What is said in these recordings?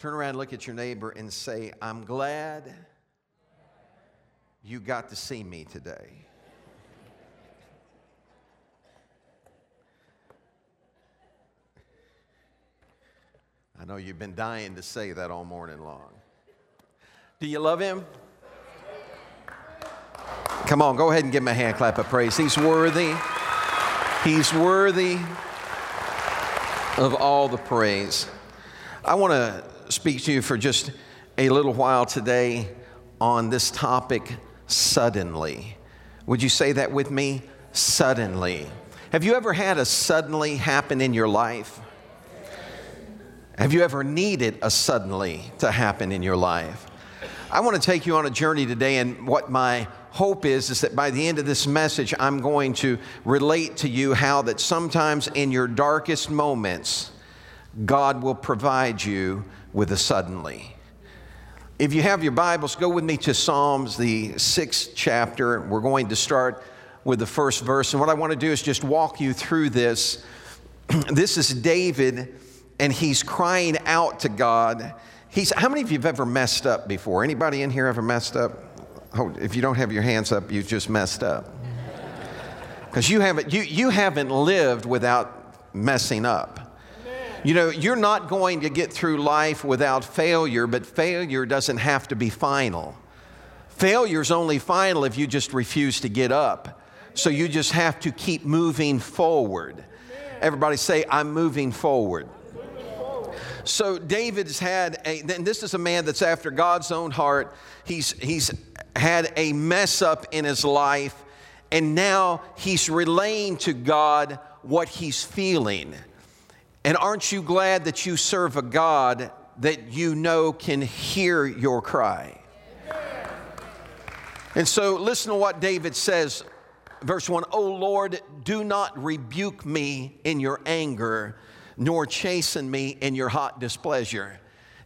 Turn around, look at your neighbor, and say, I'm glad you got to see me today. I know you've been dying to say that all morning long. Do you love him? Come on, go ahead and give him a hand clap of praise. He's worthy. He's worthy of all the praise. I want to speak to you for just a little while today on this topic suddenly. Would you say that with me? Suddenly. Have you ever had a suddenly happen in your life? Have you ever needed a suddenly to happen in your life? I want to take you on a journey today, and what my hope is is that by the end of this message, I'm going to relate to you how that sometimes in your darkest moments, God will provide you with a suddenly. If you have your Bibles, go with me to Psalms, the sixth chapter. We're going to start with the first verse. And what I want to do is just walk you through this. this is David and he's crying out to God. He's, how many of you have ever messed up before? Anybody in here ever messed up? Oh, if you don't have your hands up, you just messed up. Because you haven't, you, you haven't lived without messing up. You know, you're not going to get through life without failure, but failure doesn't have to be final. Failure's only final if you just refuse to get up. So you just have to keep moving forward. Everybody say, I'm moving forward. So David's had a, and this is a man that's after God's own heart. He's, he's had a mess up in his life, and now he's relaying to God what he's feeling. And aren't you glad that you serve a God that you know can hear your cry? And so listen to what David says, verse 1 Oh Lord, do not rebuke me in your anger nor chasten me in your hot displeasure.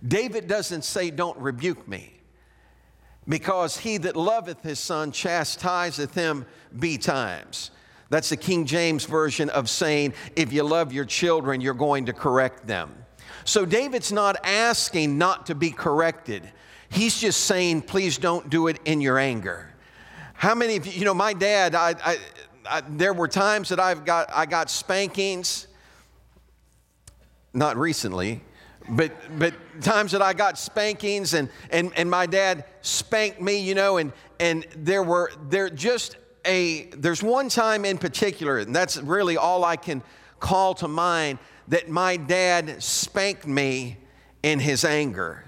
David doesn't say, Don't rebuke me, because he that loveth his son chastiseth him betimes. That's the King James version of saying, if you love your children, you're going to correct them. So David's not asking not to be corrected. He's just saying, please don't do it in your anger. How many of you, you know, my dad, I, I, I, there were times that I've got, I got spankings not recently, but but times that I got spankings and and and my dad spanked me, you know, and and there were there just a there's one time in particular, and that's really all I can call to mind that my dad spanked me in his anger.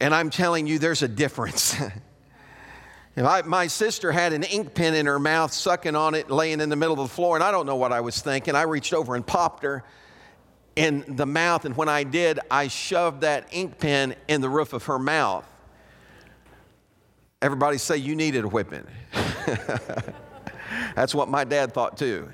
And I'm telling you, there's a difference. I, my sister had an ink pen in her mouth, sucking on it, laying in the middle of the floor, and I don't know what I was thinking. I reached over and popped her in the mouth, and when I did, I shoved that ink pen in the roof of her mouth. Everybody say, You needed a whipping. That's what my dad thought too.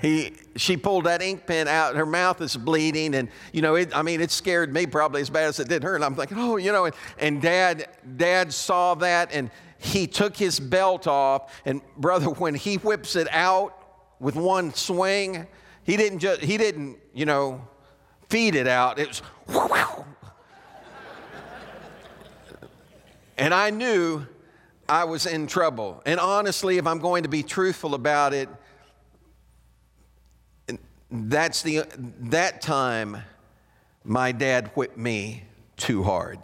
He, she pulled that ink pen out, her mouth is bleeding, and you know, it, I mean, it scared me probably as bad as it did her. And I'm thinking, oh, you know, and, and dad, dad saw that and he took his belt off. And brother, when he whips it out with one swing, he didn't just, he didn't, you know, feed it out. It was, and I knew I was in trouble. And honestly, if I'm going to be truthful about it, that's the, that time my dad whipped me too hard.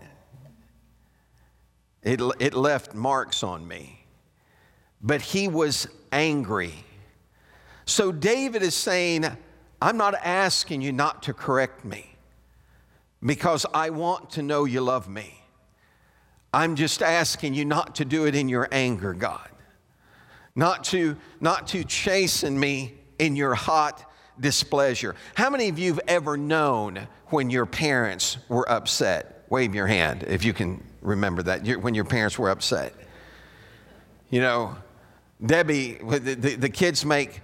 It, it left marks on me. But he was angry. So David is saying, I'm not asking you not to correct me because I want to know you love me. I'm just asking you not to do it in your anger, God. Not to, not to chasten me in your hot displeasure. How many of you have ever known when your parents were upset? Wave your hand if you can remember that, when your parents were upset. You know, Debbie, the, the, the kids make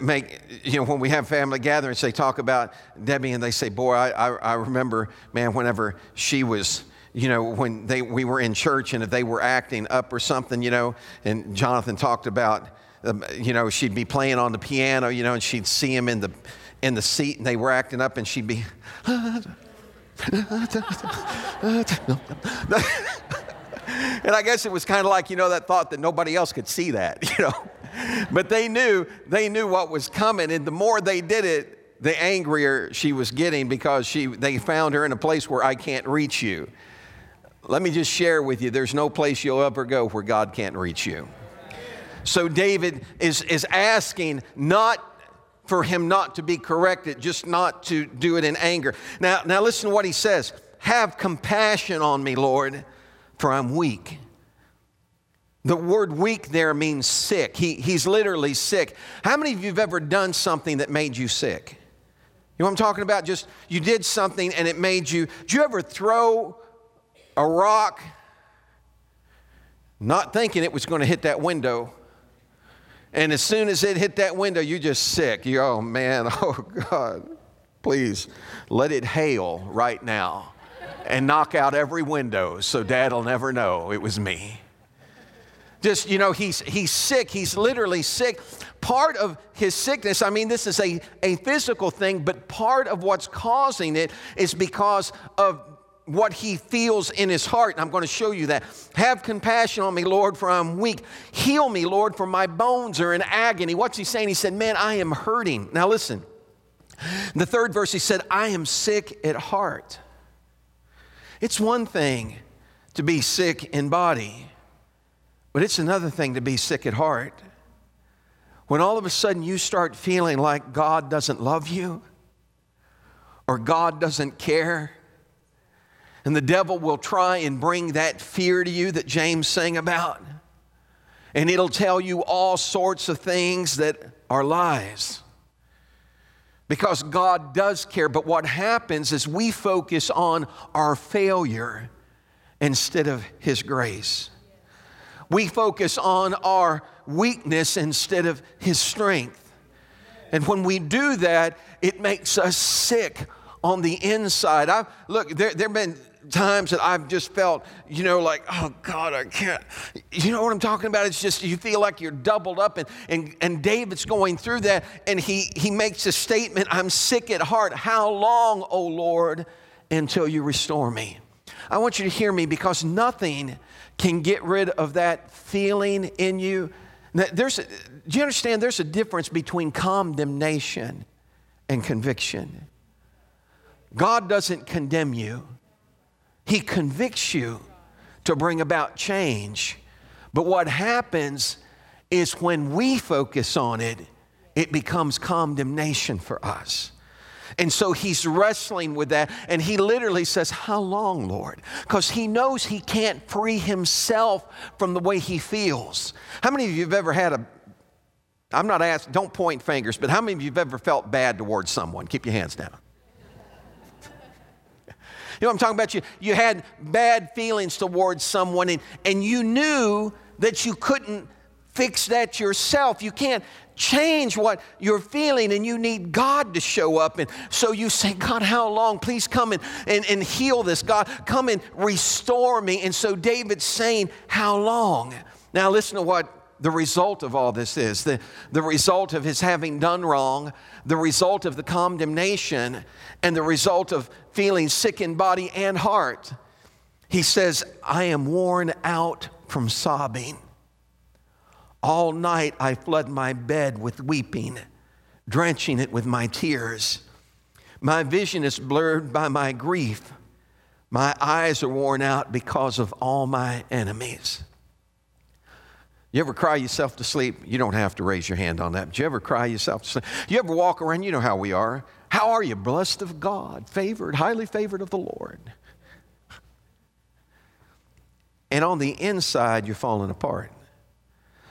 make you know when we have family gatherings they talk about debbie and they say boy I, I, I, remember man whenever she was you know when they we were in church and if they were acting up or something you know and jonathan talked about um, you know she'd be playing on the piano you know and she'd see him in the in the seat and they were acting up and she'd be and I guess it was kind of like, you know, that thought that nobody else could see that, you know. But they knew, they knew what was coming. And the more they did it, the angrier she was getting because she, they found her in a place where I can't reach you. Let me just share with you there's no place you'll ever go where God can't reach you. So David is, is asking not for him not to be corrected, just not to do it in anger. Now, now listen to what he says Have compassion on me, Lord, for I'm weak. The word weak there means sick. He, he's literally sick. How many of you have ever done something that made you sick? You know what I'm talking about? Just you did something and it made you. Did you ever throw a rock not thinking it was going to hit that window? And as soon as it hit that window, you're just sick. You, oh man, oh God, please let it hail right now and knock out every window so dad'll never know it was me just you know he's he's sick he's literally sick part of his sickness i mean this is a, a physical thing but part of what's causing it is because of what he feels in his heart. And I'm going to show you that. Have compassion on me, Lord, for I'm weak. Heal me, Lord, for my bones are in agony. What's he saying? He said, Man, I am hurting. Now listen. the third verse, he said, I am sick at heart. It's one thing to be sick in body, but it's another thing to be sick at heart. When all of a sudden you start feeling like God doesn't love you or God doesn't care, and the devil will try and bring that fear to you that James sang about. And it'll tell you all sorts of things that are lies. Because God does care, but what happens is we focus on our failure instead of His grace. We focus on our weakness instead of His strength. And when we do that, it makes us sick on the inside. I look, there there have been times that I've just felt, you know, like, oh God, I can't. You know what I'm talking about? It's just you feel like you're doubled up. And, and, and David's going through that, and he, he makes a statement I'm sick at heart. How long, O Lord, until you restore me? I want you to hear me because nothing can get rid of that feeling in you. There's do you understand? There's a difference between condemnation and conviction. God doesn't condemn you, He convicts you to bring about change. But what happens is when we focus on it, it becomes condemnation for us. And so he's wrestling with that. And he literally says, How long, Lord? Because he knows he can't free himself from the way he feels. How many of you have ever had a, I'm not asking, don't point fingers, but how many of you have ever felt bad towards someone? Keep your hands down. You know I'm talking about? You, you had bad feelings towards someone and, and you knew that you couldn't fix that yourself. You can't change what you're feeling and you need God to show up. And so you say, God, how long? Please come and, and, and heal this. God, come and restore me. And so David's saying, How long? Now listen to what the result of all this is the, the result of his having done wrong, the result of the condemnation, and the result of feeling sick in body and heart. He says, I am worn out from sobbing. All night I flood my bed with weeping, drenching it with my tears. My vision is blurred by my grief. My eyes are worn out because of all my enemies. You ever cry yourself to sleep? You don't have to raise your hand on that, but you ever cry yourself to sleep? You ever walk around? You know how we are. How are you? Blessed of God, favored, highly favored of the Lord. And on the inside, you're falling apart.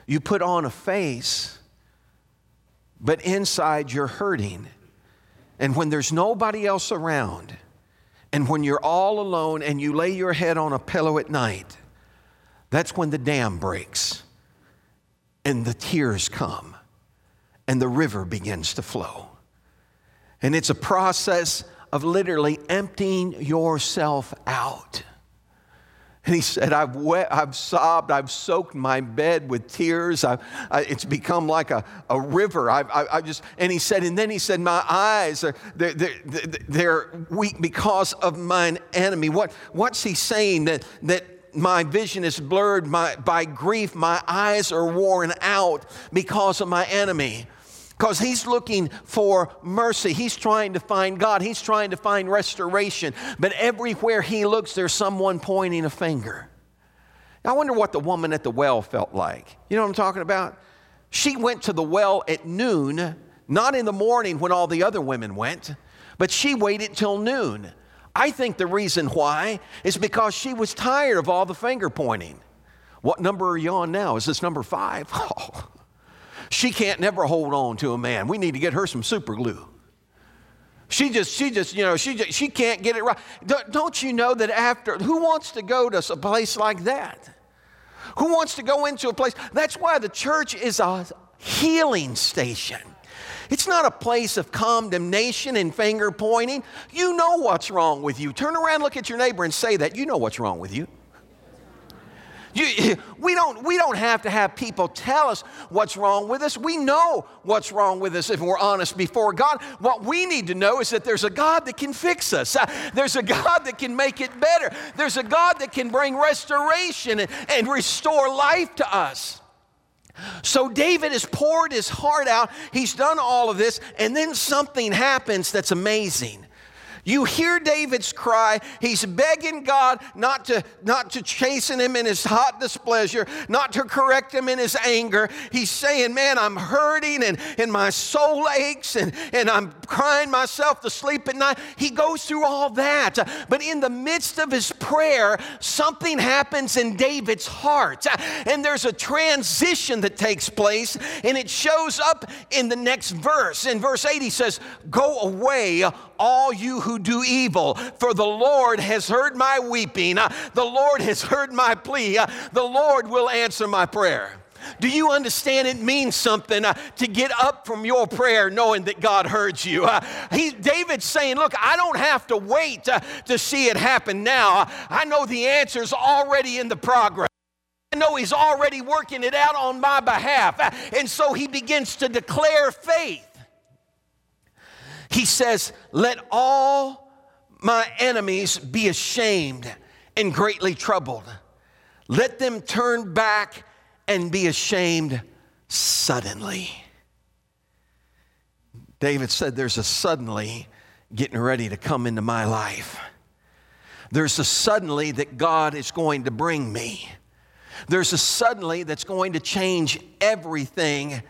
You put on a face, but inside, you're hurting. And when there's nobody else around, and when you're all alone and you lay your head on a pillow at night, that's when the dam breaks and the tears come and the river begins to flow. And it's a process of literally emptying yourself out. And he said, I've, I've sobbed, I've soaked my bed with tears. I, it's become like a, a river. I've, I, I just, and he said, and then he said, my eyes are, they're, they're, they're weak because of mine enemy. What, what's he saying? That, that my vision is blurred my, by grief. My eyes are worn out because of my enemy because he's looking for mercy. He's trying to find God. He's trying to find restoration. But everywhere he looks, there's someone pointing a finger. I wonder what the woman at the well felt like. You know what I'm talking about? She went to the well at noon, not in the morning when all the other women went, but she waited till noon. I think the reason why is because she was tired of all the finger pointing. What number are you on now? Is this number five? Oh. She can't never hold on to a man. We need to get her some super glue. She just, she just, you know, she just, she can't get it right. Don't you know that after, who wants to go to a place like that? Who wants to go into a place? That's why the church is a healing station. It's not a place of condemnation and finger pointing. You know what's wrong with you. Turn around, look at your neighbor, and say that. You know what's wrong with you. You, we, don't, we don't have to have people tell us what's wrong with us. We know what's wrong with us if we're honest before God. What we need to know is that there's a God that can fix us, uh, there's a God that can make it better, there's a God that can bring restoration and, and restore life to us. So David has poured his heart out. He's done all of this, and then something happens that's amazing. You hear David's cry. He's begging God not to, not to chasten him in his hot displeasure, not to correct him in his anger. He's saying, Man, I'm hurting and, and my soul aches and, and I'm crying myself to sleep at night. He goes through all that. But in the midst of his prayer, something happens in David's heart. And there's a transition that takes place, and it shows up in the next verse. In verse 8, he says, Go away, all you who do evil, for the Lord has heard my weeping. Uh, the Lord has heard my plea. Uh, the Lord will answer my prayer. Do you understand it means something uh, to get up from your prayer knowing that God heard you? Uh, he, David's saying, Look, I don't have to wait uh, to see it happen now. I know the answer's already in the progress. I know He's already working it out on my behalf. Uh, and so he begins to declare faith. He says, Let all my enemies be ashamed and greatly troubled. Let them turn back and be ashamed suddenly. David said, There's a suddenly getting ready to come into my life. There's a suddenly that God is going to bring me. There's a suddenly that's going to change everything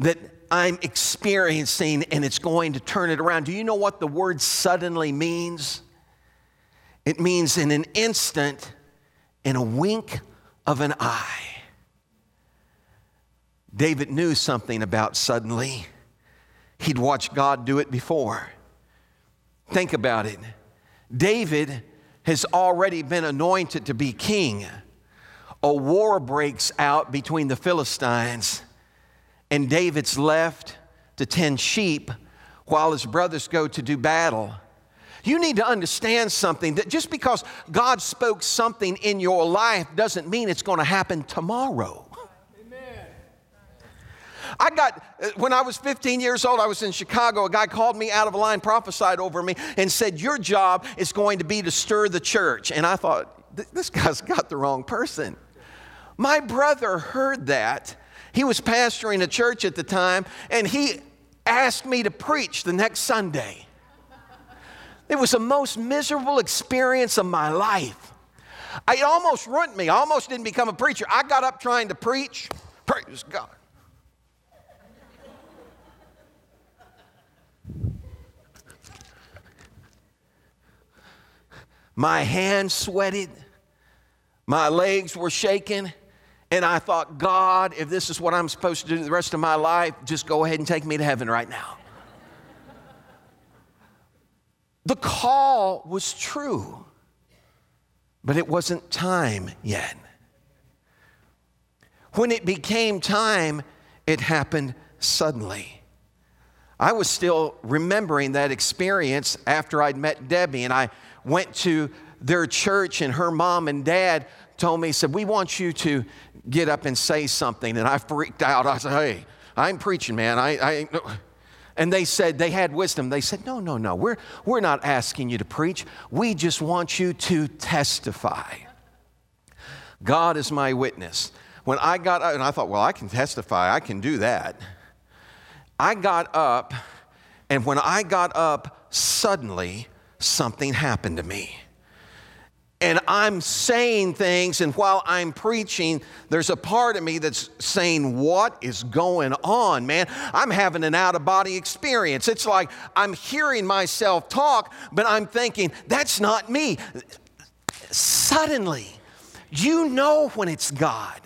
that I'm experiencing and it's going to turn it around. Do you know what the word suddenly means? It means in an instant, in a wink of an eye. David knew something about suddenly. He'd watched God do it before. Think about it. David has already been anointed to be king. A war breaks out between the Philistines and David's left to tend sheep while his brothers go to do battle. You need to understand something that just because God spoke something in your life doesn't mean it's going to happen tomorrow. Amen. I got, uh, when I was 15 years old, I was in Chicago. A guy called me out of a line, prophesied over me, and said, Your job is going to be to stir the church. And I thought, This guy's got the wrong person. My brother heard that he was pastoring a church at the time, and he asked me to preach the next Sunday. It was the most miserable experience of my life. It almost ruined me. I almost didn't become a preacher. I got up trying to preach. Praise God. My hands sweated. My legs were shaking. And I thought, God, if this is what I'm supposed to do the rest of my life, just go ahead and take me to heaven right now. the call was true, but it wasn't time yet. When it became time, it happened suddenly. I was still remembering that experience after I'd met Debbie, and I went to their church and her mom and dad told me, said, We want you to get up and say something. And I freaked out. I said, Hey, I'm preaching, man. I, I and they said, they had wisdom. They said, No, no, no. We're, we're not asking you to preach. We just want you to testify. God is my witness. When I got up, and I thought, Well, I can testify, I can do that. I got up, and when I got up, suddenly something happened to me and I'm saying things, and while I'm preaching, there's a part of me that's saying, What is going on, man? I'm having an out of body experience. It's like I'm hearing myself talk, but I'm thinking, That's not me. Suddenly, you know when it's God.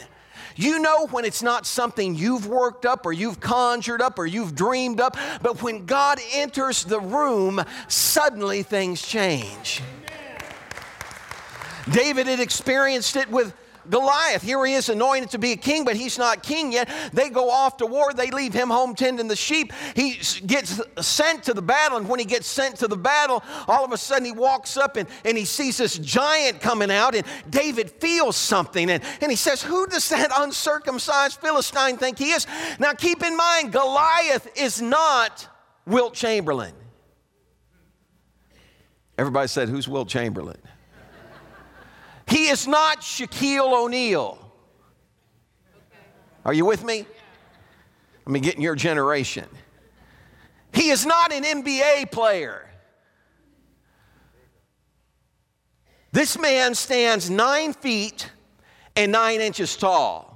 You know when it's not something you've worked up or you've conjured up or you've dreamed up, but when God enters the room, suddenly things change. David had experienced it with Goliath. Here he is anointed to be a king, but he's not king yet. They go off to war. They leave him home tending the sheep. He gets sent to the battle, and when he gets sent to the battle, all of a sudden he walks up and, and he sees this giant coming out, and David feels something, and, and he says, Who does that uncircumcised Philistine think he is? Now keep in mind, Goliath is not Wilt Chamberlain. Everybody said, Who's Wilt Chamberlain? He is not Shaquille O'Neal. Are you with me? Let me get in your generation. He is not an NBA player. This man stands nine feet and nine inches tall.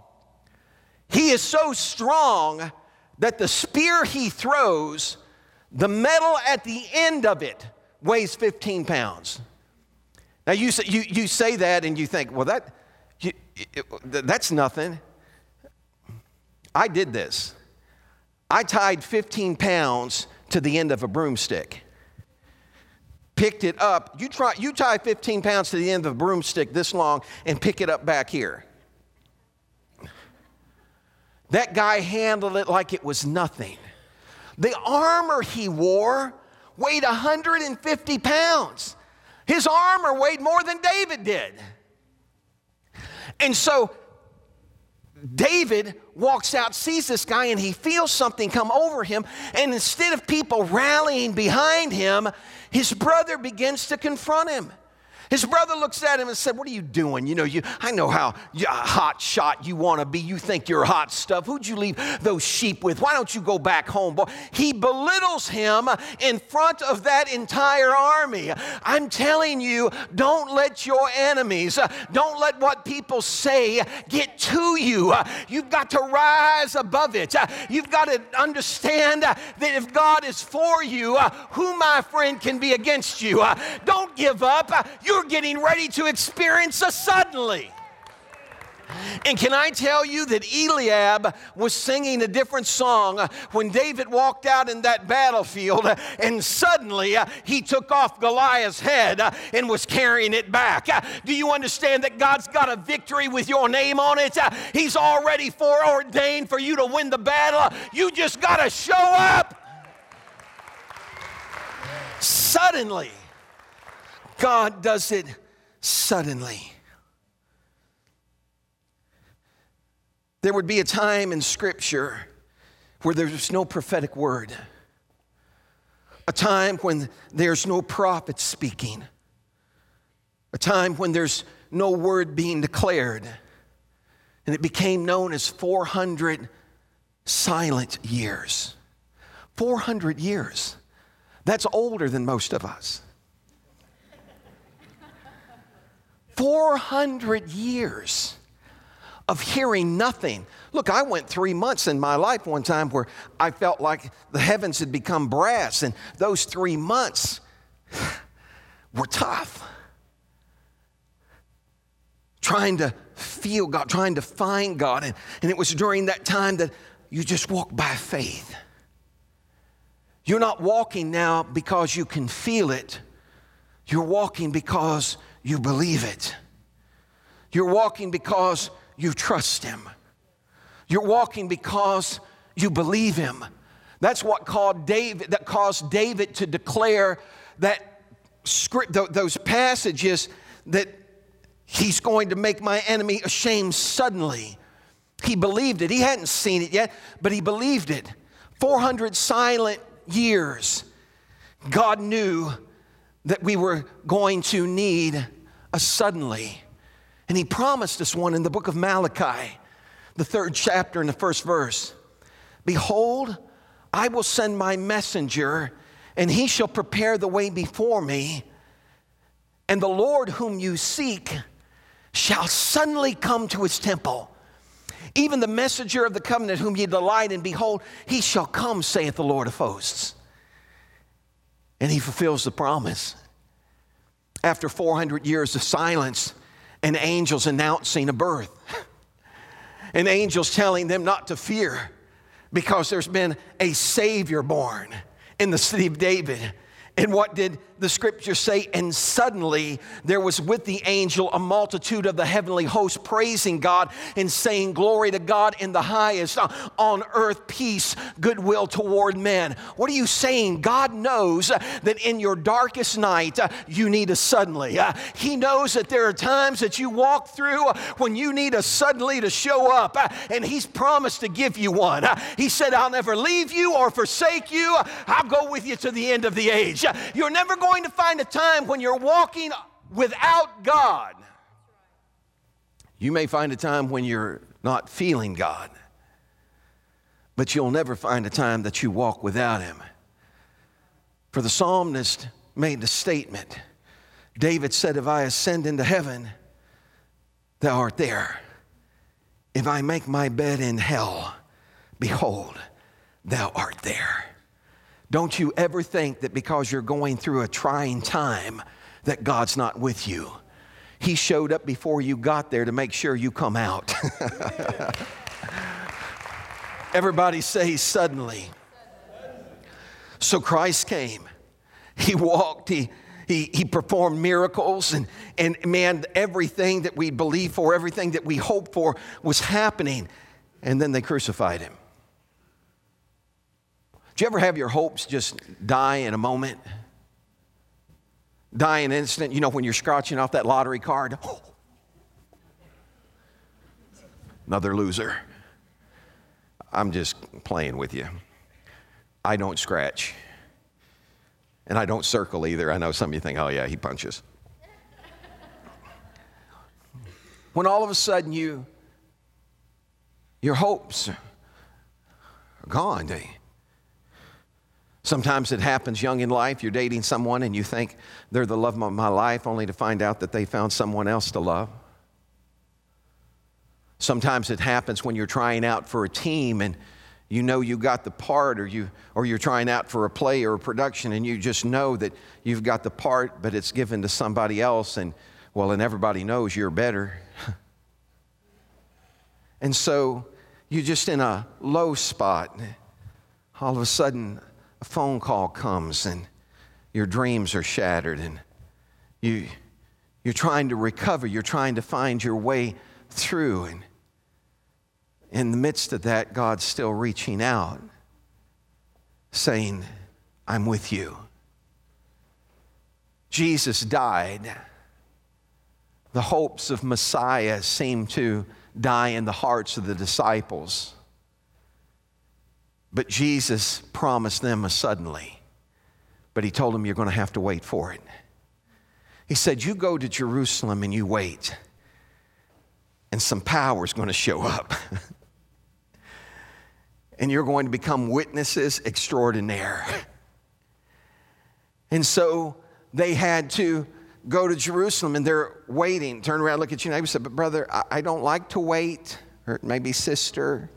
He is so strong that the spear he throws, the metal at the end of it, weighs 15 pounds. Now, you say, you, you say that and you think, well, that, you, that's nothing. I did this. I tied 15 pounds to the end of a broomstick, picked it up. You, try, you tie 15 pounds to the end of a broomstick this long and pick it up back here. That guy handled it like it was nothing. The armor he wore weighed 150 pounds. His armor weighed more than David did. And so David walks out, sees this guy, and he feels something come over him. And instead of people rallying behind him, his brother begins to confront him. His brother looks at him and said, What are you doing? You know, you, I know how hot shot you want to be. You think you're hot stuff. Who'd you leave those sheep with? Why don't you go back home? Boy, he belittles him in front of that entire army. I'm telling you, don't let your enemies, don't let what people say get to you. You've got to rise above it. You've got to understand that if God is for you, who, my friend, can be against you? Don't give up. You're you're getting ready to experience a suddenly. And can I tell you that Eliab was singing a different song when David walked out in that battlefield and suddenly uh, he took off Goliath's head uh, and was carrying it back? Uh, do you understand that God's got a victory with your name on it? He's already foreordained for you to win the battle. You just got to show up. Suddenly, God does it suddenly. There would be a time in Scripture where there's no prophetic word, a time when there's no prophet speaking, a time when there's no word being declared. And it became known as 400 silent years. 400 years. That's older than most of us. 400 years of hearing nothing. Look, I went three months in my life one time where I felt like the heavens had become brass, and those three months were tough. Trying to feel God, trying to find God. And, and it was during that time that you just walk by faith. You're not walking now because you can feel it, you're walking because you believe it. You're walking because you trust Him. You're walking because you believe Him. That's what caused David, that caused David to declare that script, those passages that he's going to make my enemy ashamed suddenly. He believed it. He hadn't seen it yet, but he believed it. 400 silent years. God knew that we were going to need a suddenly. And he promised us one in the book of Malachi, the third chapter and the first verse. Behold, I will send my messenger, and he shall prepare the way before me. And the Lord whom you seek shall suddenly come to his temple. Even the messenger of the covenant whom ye delight in, behold, he shall come, saith the Lord of hosts. And he fulfills the promise. After 400 years of silence, and angels announcing a birth, and angels telling them not to fear because there's been a Savior born in the city of David. And what did the scriptures say? And suddenly there was with the angel a multitude of the heavenly host praising God and saying, Glory to God in the highest, uh, on earth peace, goodwill toward men. What are you saying? God knows that in your darkest night uh, you need a suddenly. Uh, he knows that there are times that you walk through when you need a suddenly to show up, and He's promised to give you one. He said, I'll never leave you or forsake you, I'll go with you to the end of the age. You're never going going to find a time when you're walking without God. You may find a time when you're not feeling God, but you'll never find a time that you walk without Him. For the psalmist made the statement David said, If I ascend into heaven, thou art there. If I make my bed in hell, behold, thou art there. Don't you ever think that because you're going through a trying time that God's not with you. He showed up before you got there to make sure you come out. Everybody say suddenly. So Christ came. He walked, he, he, he performed miracles, and, and man, everything that we believe for, everything that we hope for was happening. And then they crucified him. Do you ever have your hopes just die in a moment? Die in an instant? You know, when you're scratching off that lottery card? Oh. Another loser. I'm just playing with you. I don't scratch. And I don't circle either. I know some of you think, oh, yeah, he punches. when all of a sudden you, your hopes are gone, they, Sometimes it happens young in life. You're dating someone and you think they're the love of my life, only to find out that they found someone else to love. Sometimes it happens when you're trying out for a team and you know you got the part, or, you, or you're trying out for a play or a production and you just know that you've got the part, but it's given to somebody else, and well, and everybody knows you're better. and so you're just in a low spot. All of a sudden, a phone call comes and your dreams are shattered and you, you're trying to recover, you're trying to find your way through. And in the midst of that, God's still reaching out, saying, I'm with you. Jesus died. The hopes of Messiah seemed to die in the hearts of the disciples. But Jesus promised them a suddenly. But he told them, You're going to have to wait for it. He said, You go to Jerusalem and you wait, and some power is going to show up. and you're going to become witnesses extraordinaire. and so they had to go to Jerusalem and they're waiting. Turn around, look at your neighbor, say, But brother, I don't like to wait. Or maybe sister,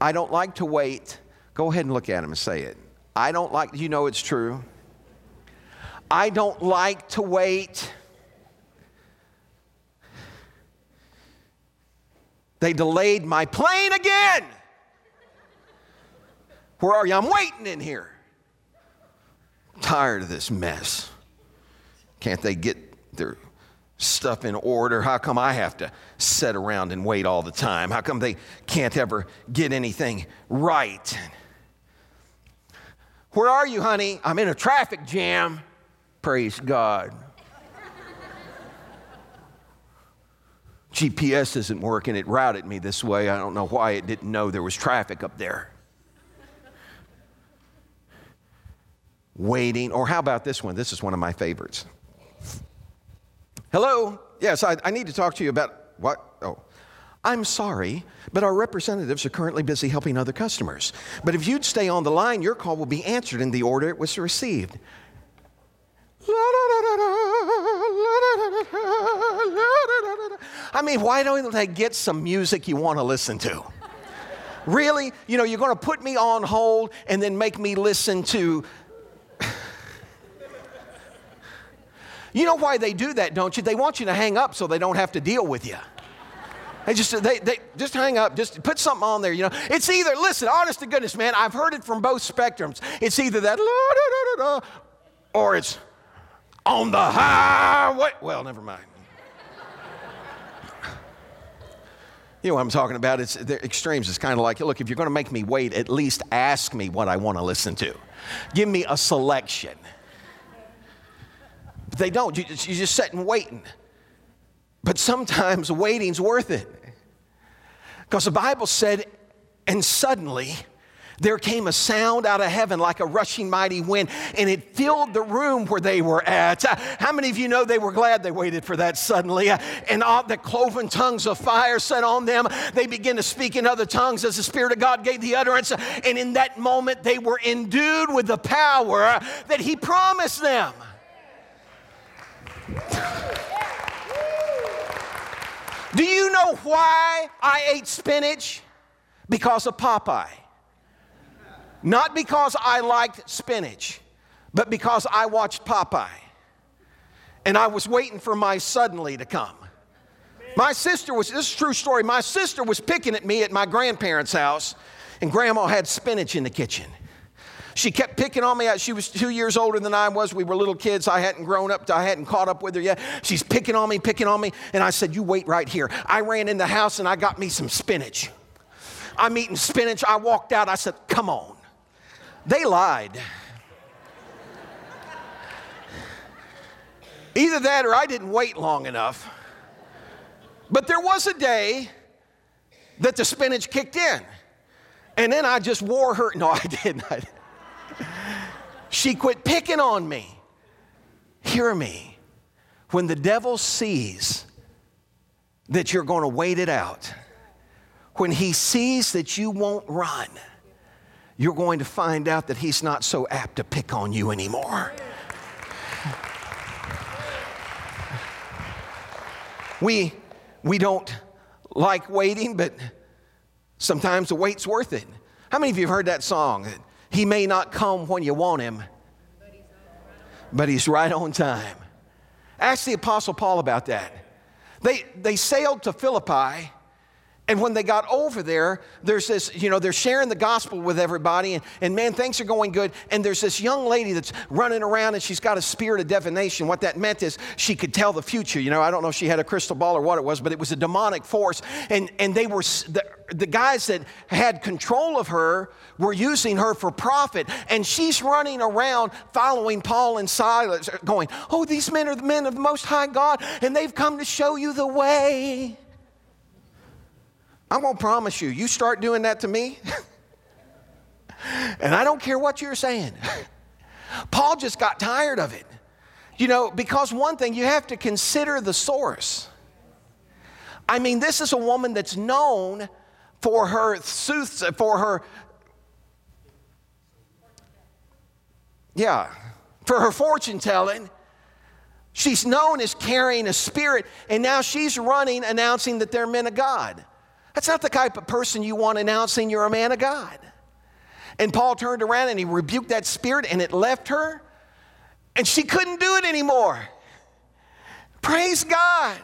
I don't like to wait. Go ahead and look at him and say it. I don't like, you know it's true. I don't like to wait. They delayed my plane again. Where are you? I'm waiting in here. I'm tired of this mess. Can't they get their stuff in order? How come I have to sit around and wait all the time? How come they can't ever get anything right? Where are you, honey? I'm in a traffic jam. Praise God. GPS isn't working. It routed me this way. I don't know why it didn't know there was traffic up there. Waiting, or how about this one? This is one of my favorites. Hello? Yes, I, I need to talk to you about what? I'm sorry, but our representatives are currently busy helping other customers. But if you'd stay on the line, your call will be answered in the order it was received. I mean, why don't they get some music you want to listen to? Really? You know, you're going to put me on hold and then make me listen to. you know why they do that, don't you? They want you to hang up so they don't have to deal with you. They just they, they just hang up, just put something on there, you know. It's either, listen, honest to goodness, man, I've heard it from both spectrums. It's either that or it's on the highway. Well, never mind. You know what I'm talking about? It's the extremes. It's kind of like, look, if you're going to make me wait, at least ask me what I want to listen to. Give me a selection. But they don't. You, are just sitting waiting. But sometimes waiting's worth it. Because the Bible said, and suddenly there came a sound out of heaven like a rushing mighty wind, and it filled the room where they were at. How many of you know they were glad they waited for that suddenly? And all the cloven tongues of fire set on them. They began to speak in other tongues as the Spirit of God gave the utterance. And in that moment, they were endued with the power that He promised them. Do you know why I ate spinach? Because of Popeye. Not because I liked spinach, but because I watched Popeye. And I was waiting for my suddenly to come. My sister was, this is true story, my sister was picking at me at my grandparents' house, and grandma had spinach in the kitchen. She kept picking on me. She was two years older than I was. We were little kids. I hadn't grown up. I hadn't caught up with her yet. She's picking on me, picking on me. And I said, You wait right here. I ran in the house and I got me some spinach. I'm eating spinach. I walked out. I said, Come on. They lied. Either that or I didn't wait long enough. But there was a day that the spinach kicked in. And then I just wore her. No, I didn't. She quit picking on me. Hear me. When the devil sees that you're going to wait it out, when he sees that you won't run, you're going to find out that he's not so apt to pick on you anymore. We, we don't like waiting, but sometimes the wait's worth it. How many of you have heard that song? He may not come when you want him, but he's right on time. Ask the Apostle Paul about that. They, they sailed to Philippi and when they got over there, there's this, you know, they're sharing the gospel with everybody, and, and man, things are going good. And there's this young lady that's running around and she's got a spirit of divination. What that meant is she could tell the future. You know, I don't know if she had a crystal ball or what it was, but it was a demonic force. And, and they were, the, the guys that had control of her were using her for profit. And she's running around following Paul and Silas, going, Oh, these men are the men of the Most High God, and they've come to show you the way. I'm going to promise you, you start doing that to me, and I don't care what you're saying. Paul just got tired of it. You know, because one thing, you have to consider the source. I mean, this is a woman that's known for her sooths, for her, yeah, for her fortune telling. She's known as carrying a spirit, and now she's running announcing that they're men of God. That's not the type of person you want announcing you're a man of God. And Paul turned around and he rebuked that spirit and it left her, and she couldn't do it anymore. Praise God.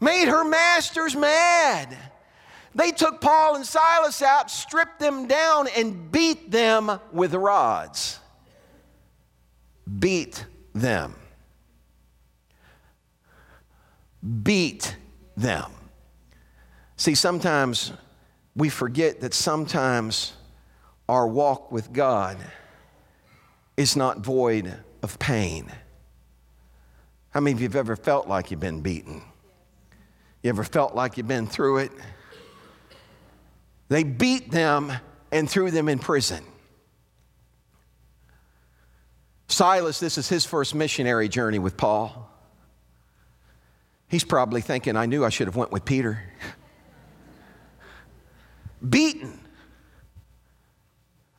Made her masters mad. They took Paul and Silas out, stripped them down, and beat them with rods. Beat them. Beat them. See, sometimes we forget that sometimes our walk with God is not void of pain. How many of you have ever felt like you've been beaten? You ever felt like you've been through it? They beat them and threw them in prison. Silas, this is his first missionary journey with Paul. He's probably thinking, I knew I should have went with Peter. Beaten.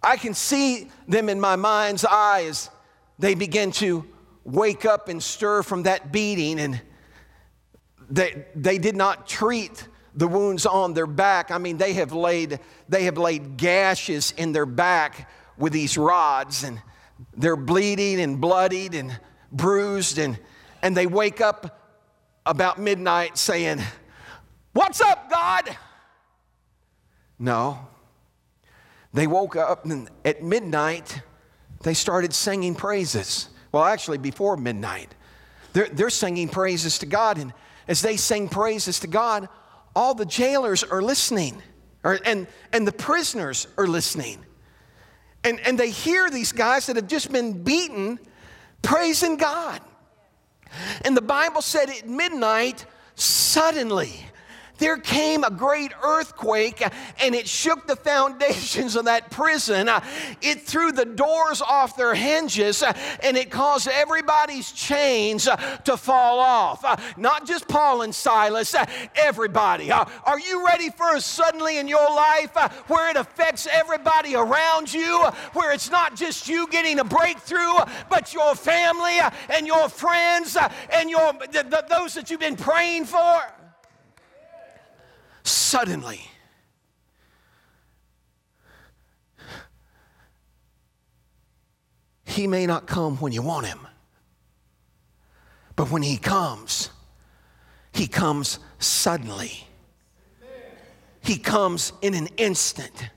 I can see them in my mind's eye as they begin to wake up and stir from that beating, and they, they did not treat the wounds on their back. I mean, they have laid, they have laid gashes in their back with these rods, and they're bleeding and bloodied and bruised, and, and they wake up about midnight saying, What's up, God? No. They woke up and at midnight, they started singing praises. Well, actually, before midnight, they're, they're singing praises to God. And as they sing praises to God, all the jailers are listening, or, and, and the prisoners are listening. And, and they hear these guys that have just been beaten praising God. And the Bible said at midnight, suddenly, there came a great earthquake and it shook the foundations of that prison. It threw the doors off their hinges and it caused everybody's chains uh, to fall off. Uh, not just Paul and Silas, uh, everybody. Are you ready for a suddenly in your life where it affects everybody around you, where it's not just you getting a breakthrough, but your family and your friends and your, those that you've been praying for? Suddenly. He may not come when you want him, but when he comes, he comes suddenly. He comes in an instant,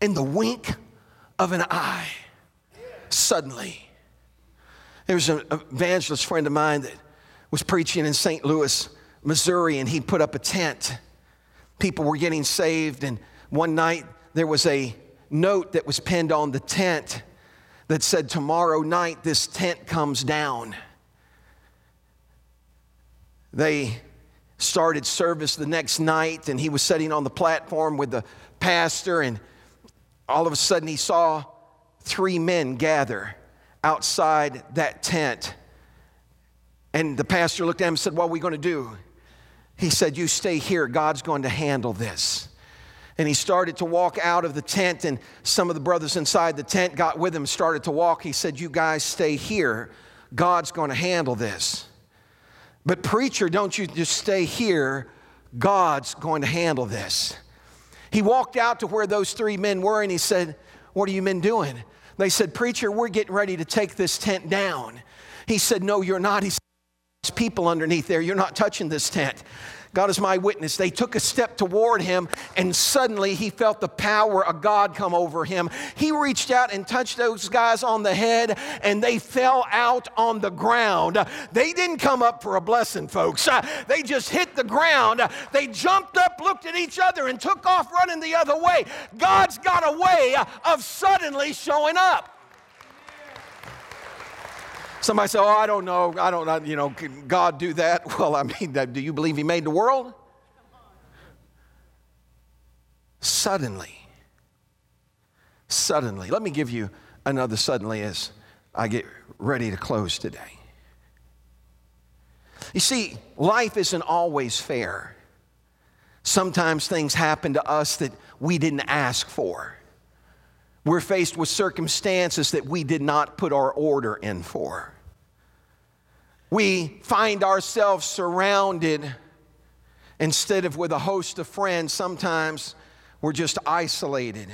in the wink of an eye, suddenly. There was an evangelist friend of mine that was preaching in St. Louis Missouri, and he put up a tent. People were getting saved, and one night there was a note that was pinned on the tent that said, Tomorrow night this tent comes down. They started service the next night, and he was sitting on the platform with the pastor, and all of a sudden he saw three men gather outside that tent. And the pastor looked at him and said, What are we going to do? He said, You stay here, God's going to handle this. And he started to walk out of the tent, and some of the brothers inside the tent got with him, started to walk. He said, You guys stay here, God's going to handle this. But, preacher, don't you just stay here, God's going to handle this. He walked out to where those three men were and he said, What are you men doing? They said, Preacher, we're getting ready to take this tent down. He said, No, you're not. He said, people underneath there. You're not touching this tent. God is my witness. They took a step toward him, and suddenly he felt the power of God come over him. He reached out and touched those guys on the head, and they fell out on the ground. They didn't come up for a blessing, folks. Uh, they just hit the ground. They jumped up, looked at each other, and took off running the other way. God's got a way of suddenly showing up. Somebody say, Oh, I don't know. I don't know. You know, can God do that? Well, I mean, do you believe He made the world? Suddenly. Suddenly. Let me give you another suddenly as I get ready to close today. You see, life isn't always fair. Sometimes things happen to us that we didn't ask for. We're faced with circumstances that we did not put our order in for. We find ourselves surrounded instead of with a host of friends. Sometimes we're just isolated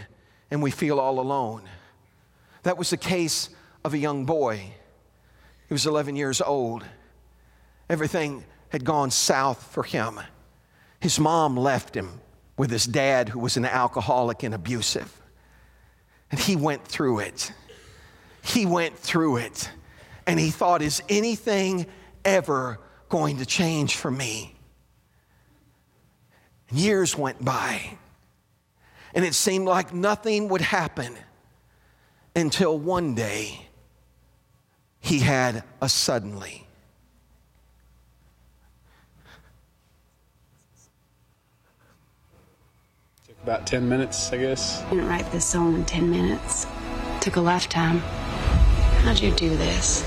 and we feel all alone. That was the case of a young boy. He was 11 years old. Everything had gone south for him. His mom left him with his dad, who was an alcoholic and abusive. And he went through it. He went through it. And he thought, is anything ever going to change for me? And years went by. And it seemed like nothing would happen until one day he had a suddenly. About 10 minutes, I guess. I didn't write this song in 10 minutes. It took a lifetime. How'd you do this?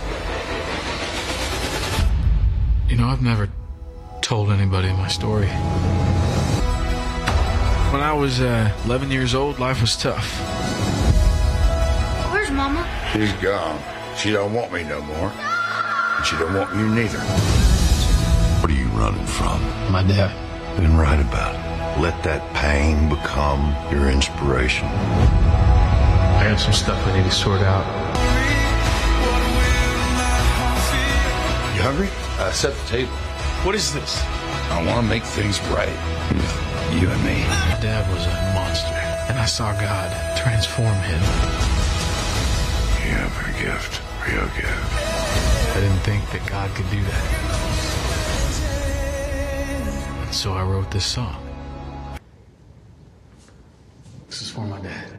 You know, I've never told anybody my story. When I was uh, 11 years old, life was tough. Where's Mama? She's gone. She don't want me no more. And she don't want you neither. What are you running from? My dad. Then write about it. Let that pain become your inspiration. I got some stuff I need to sort out. You hungry? Uh, set the table. What is this? I want to make things right. You and me. My dad was a monster, and I saw God transform him. You have a gift. Real gift. I didn't think that God could do that. And so I wrote this song. For my dad.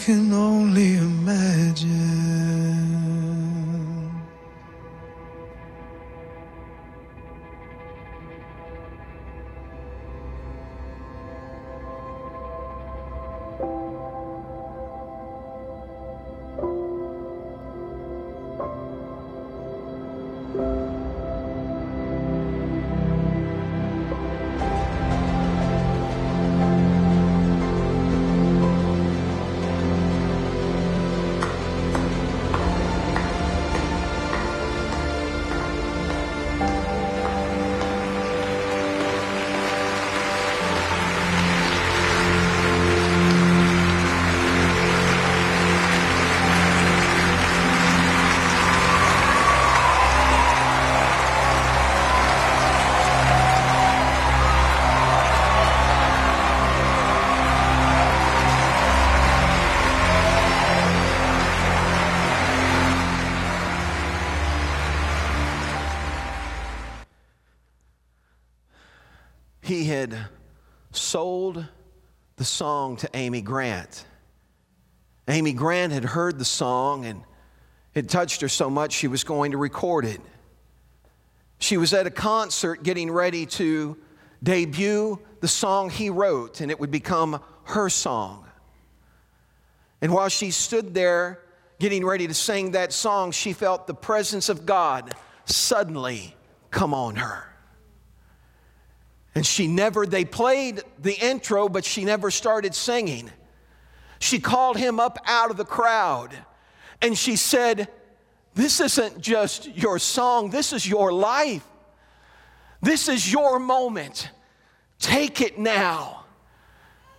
Can only the song to Amy Grant. Amy Grant had heard the song and it touched her so much she was going to record it. She was at a concert getting ready to debut the song he wrote, and it would become her song. And while she stood there getting ready to sing that song, she felt the presence of God suddenly come on her. And she never, they played the intro, but she never started singing. She called him up out of the crowd and she said, This isn't just your song, this is your life. This is your moment. Take it now.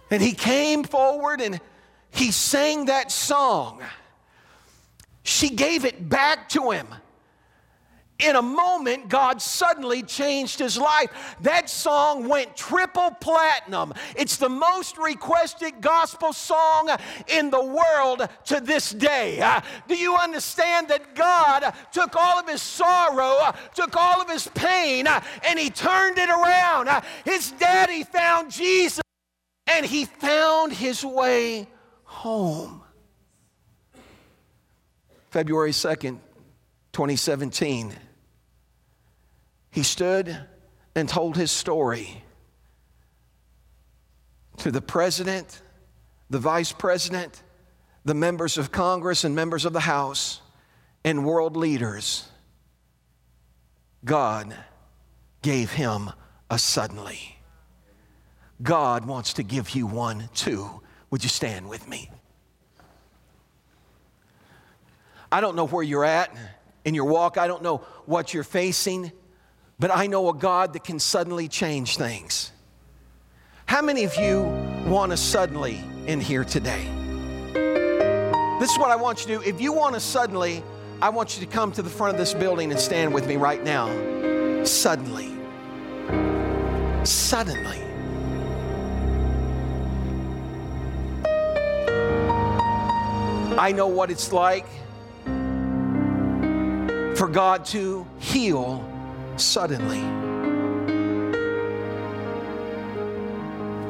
And he came forward and he sang that song. She gave it back to him in a moment, God suddenly changed his life. That song went triple platinum. It's the most requested gospel song in the world to this day. Uh, do you understand that God took all of his sorrow, uh, took all of his pain, uh, and he turned it around? Uh, his daddy found Jesus and he found his way home. February 2nd, 2017 he stood and told his story to the president, the vice president, the members of Congress and members of the House, and world leaders. God gave him a suddenly. God wants to give you one too. Would you stand with me? I don't know where you're at in your walk, I don't know what you're facing. But I know a God that can suddenly change things. How many of you want to suddenly in here today? This is what I want you to do. If you want to suddenly, I want you to come to the front of this building and stand with me right now. Suddenly. Suddenly. I know what it's like for God to heal suddenly.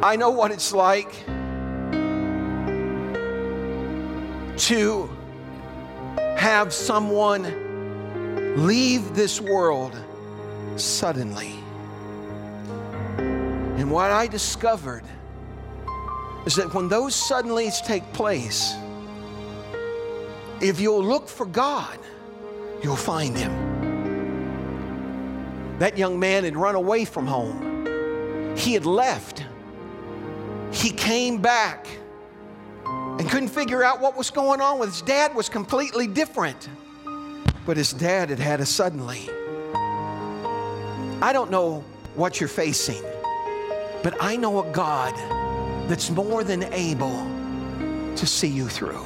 I know what it's like to have someone leave this world suddenly. And what I discovered is that when those suddenlies take place, if you'll look for God, you'll find Him. That young man had run away from home. He had left. He came back and couldn't figure out what was going on with his dad was completely different. But his dad had had a suddenly. I don't know what you're facing, but I know a God that's more than able to see you through.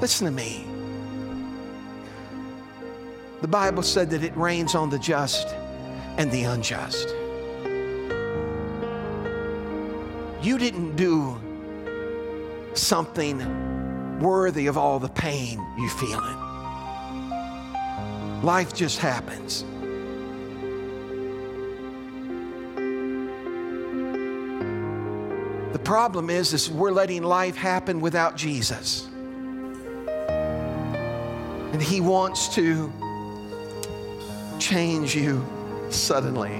Listen to me. The Bible said that it rains on the just and the unjust. You didn't do something worthy of all the pain you're feeling. Life just happens. The problem is, is we're letting life happen without Jesus. And he wants to change you suddenly.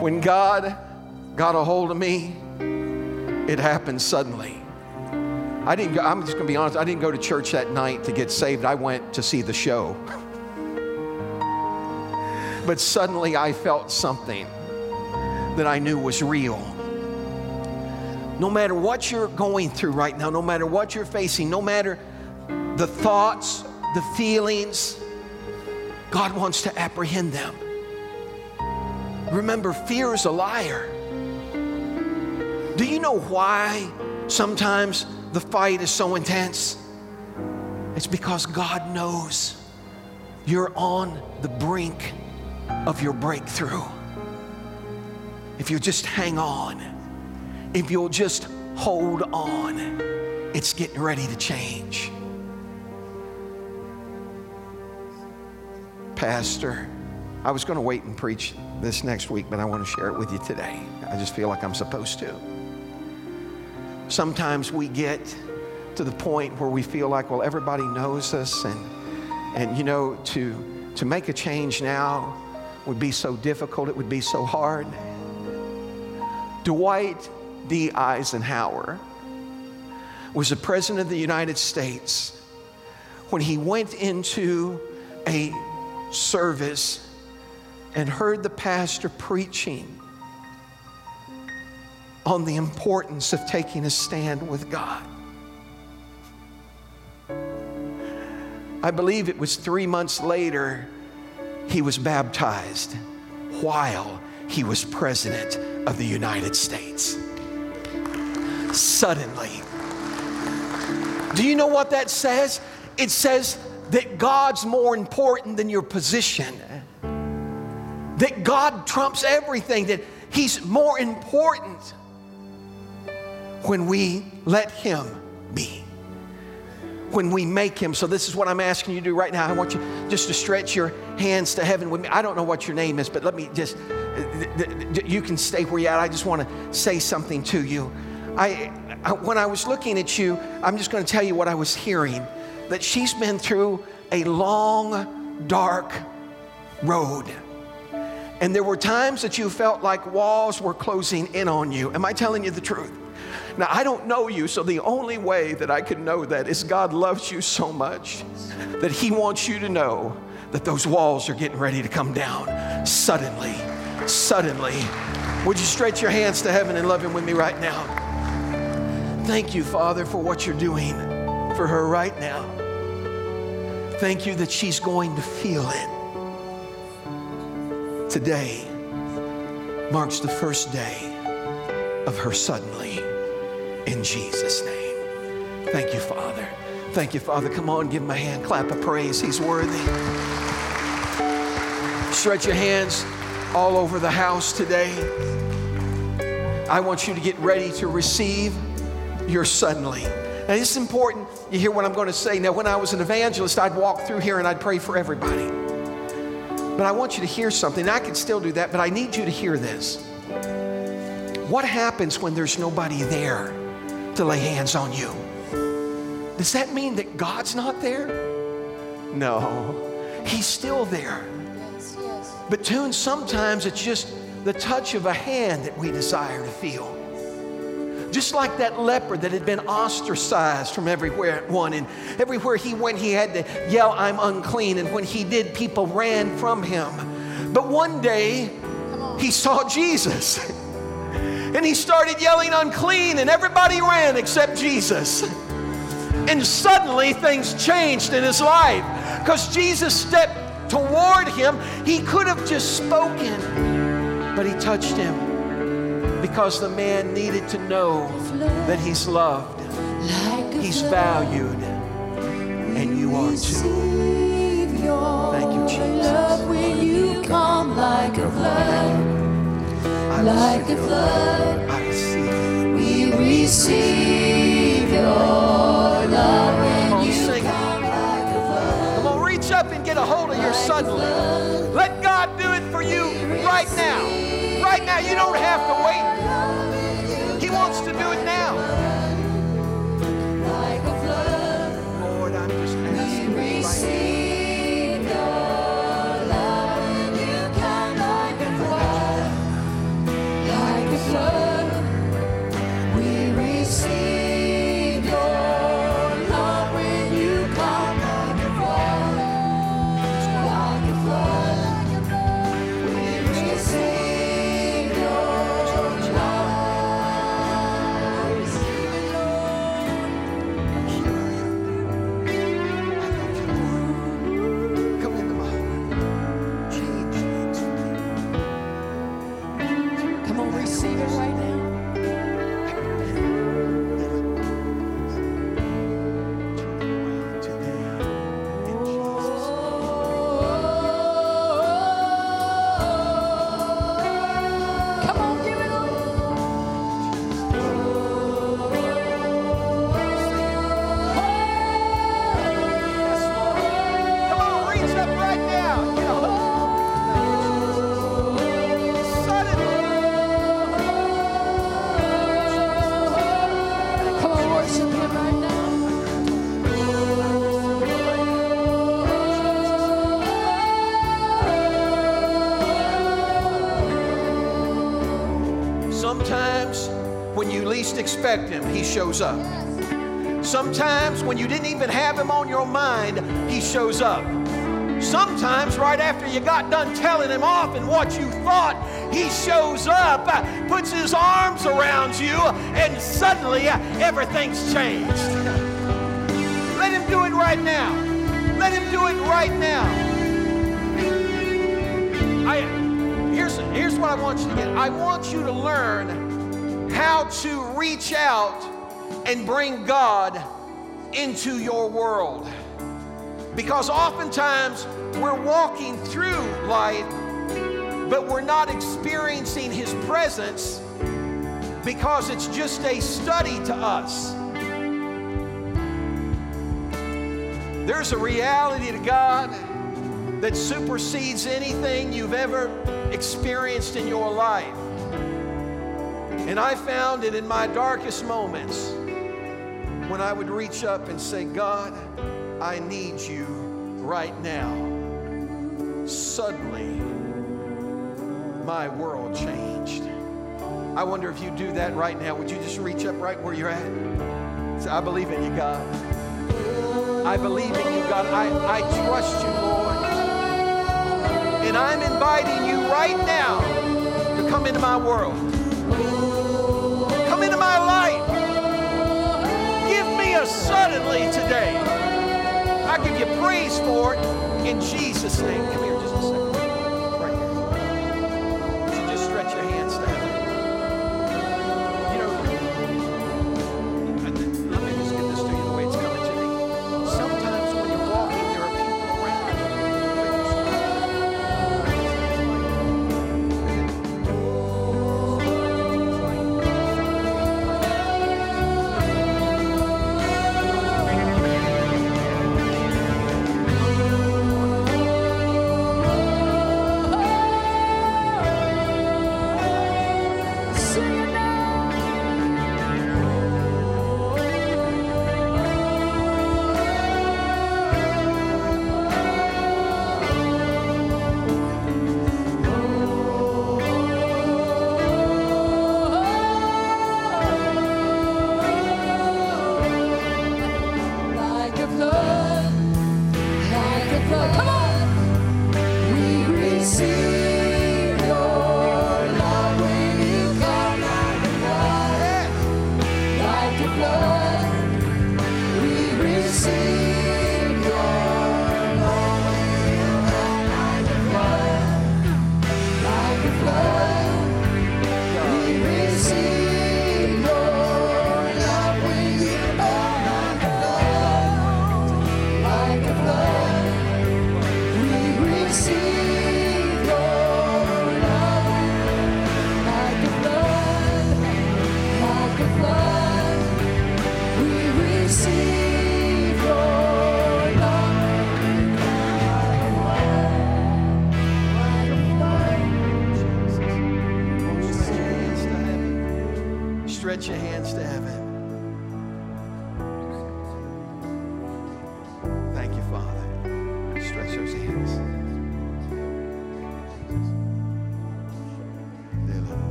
When God got a hold of me, it happened suddenly. I didn't go, I'm just going to be honest, I didn't go to church that night to get saved. I went to see the show. but suddenly I felt something that I knew was real. No matter what you're going through right now, no matter what you're facing, no matter the thoughts, the feelings, God wants to apprehend them. Remember, fear is a liar. Do you know why sometimes the fight is so intense? It's because God knows you're on the brink of your breakthrough. If you just hang on, if you'll just hold on, it's getting ready to change. Pastor, I was going to wait and preach this next week, but I want to share it with you today. I just feel like I'm supposed to. Sometimes we get to the point where we feel like, well, everybody knows us, and, and you know, to, to make a change now would be so difficult, it would be so hard. Dwight D. Eisenhower was the President of the United States when he went into a service and heard the pastor preaching on the importance of taking a stand with God. I believe it was three months later he was baptized while he was president of the United States. Suddenly. Do you know what that says? It says that God's more important than your position, that God trumps everything, that He's more important when we let Him be. When we make Him. So, this is what I'm asking you to do right now. I want you just to stretch your hands to heaven with me. I don't know what your name is, but let me just, you can stay where you're at. I just want to say something to you. I, I, when I was looking at you, I'm just going to tell you what I was hearing that she's been through a long, dark road. And there were times that you felt like walls were closing in on you. Am I telling you the truth? Now, I don't know you, so the only way that I can know that is God loves you so much that He wants you to know that those walls are getting ready to come down suddenly. Suddenly. Would you stretch your hands to heaven and love Him with me right now? Thank you, Father, for what you're doing for her right now. Thank you that she's going to feel it today. marks the first day of her suddenly in Jesus' name. Thank you, Father. Thank you, Father. Come on, give him a hand clap of praise. He's worthy. Stretch your hands all over the house today. I want you to get ready to receive your suddenly. Now, this is important. You hear what I'm going to say. Now, when I was an evangelist, I'd walk through here and I'd pray for everybody. But I want you to hear something. I can still do that, but I need you to hear this. What happens when there's nobody there to lay hands on you? Does that mean that God's not there? No, He's still there. But, Tune, sometimes it's just the touch of a hand that we desire to feel. Just like that leper that had been ostracized from everywhere at one, and everywhere he went, he had to yell, I'm unclean. And when he did, people ran from him. But one day, he saw Jesus. And he started yelling unclean, and everybody ran except Jesus. And suddenly things changed in his life because Jesus stepped toward him. He could have just spoken, but he touched him because the man needed to know that he's loved, he's valued, and you are too. Thank you, Jesus. When you come like a flood, I like a flood, I receive we receive your love. When you sing come like a flood, Come on, reach up and get a hold of your suddenly. Let God do it for you right now. Now. You don't have to wait. He wants to do it now. Expect him, he shows up. Sometimes when you didn't even have him on your mind, he shows up. Sometimes right after you got done telling him off and what you thought, he shows up, puts his arms around you, and suddenly everything's changed. Let him do it right now. Let him do it right now. I, here's, here's what I want you to get. I want you to learn how to reach out and bring God into your world. Because oftentimes we're walking through life, but we're not experiencing His presence because it's just a study to us. There's a reality to God that supersedes anything you've ever experienced in your life. And I found it in my darkest moments when I would reach up and say, God, I need you right now. Suddenly, my world changed. I wonder if you do that right now. Would you just reach up right where you're at? Say, I believe in you, God. I believe in you, God. I, I trust you, Lord. And I'm inviting you right now to come into my world. Me a suddenly today. I give you praise for it in Jesus' name.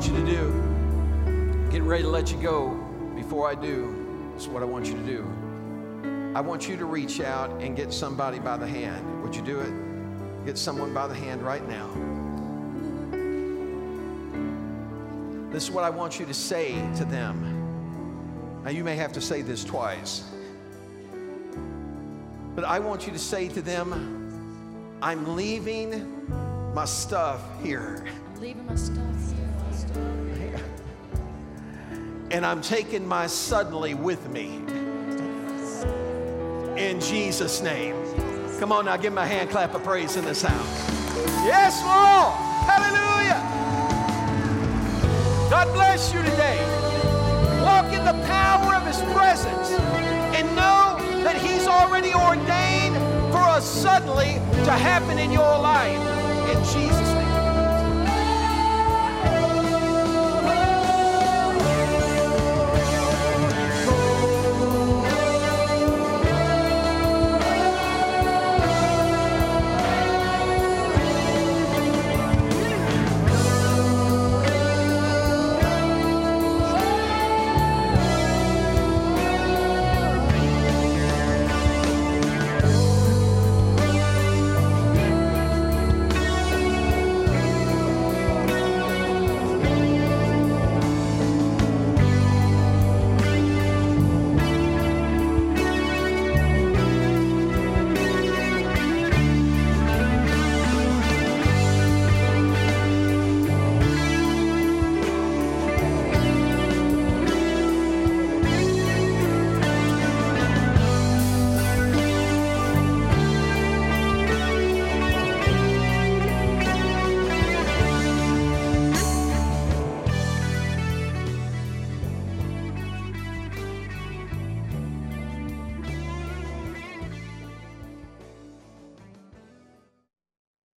Want you to do, getting ready to let you go. Before I do, this is what I want you to do. I want you to reach out and get somebody by the hand. Would you do it? Get someone by the hand right now. This is what I want you to say to them. Now, you may have to say this twice, but I want you to say to them, I'm leaving my stuff here, I'm leaving my stuff. and I'm taking my suddenly with me. In Jesus' name. Come on now, give my hand clap of praise in this house. Yes, Lord. Hallelujah. God bless you today. Walk in the power of His presence and know that He's already ordained for us suddenly to happen in your life. In Jesus' name.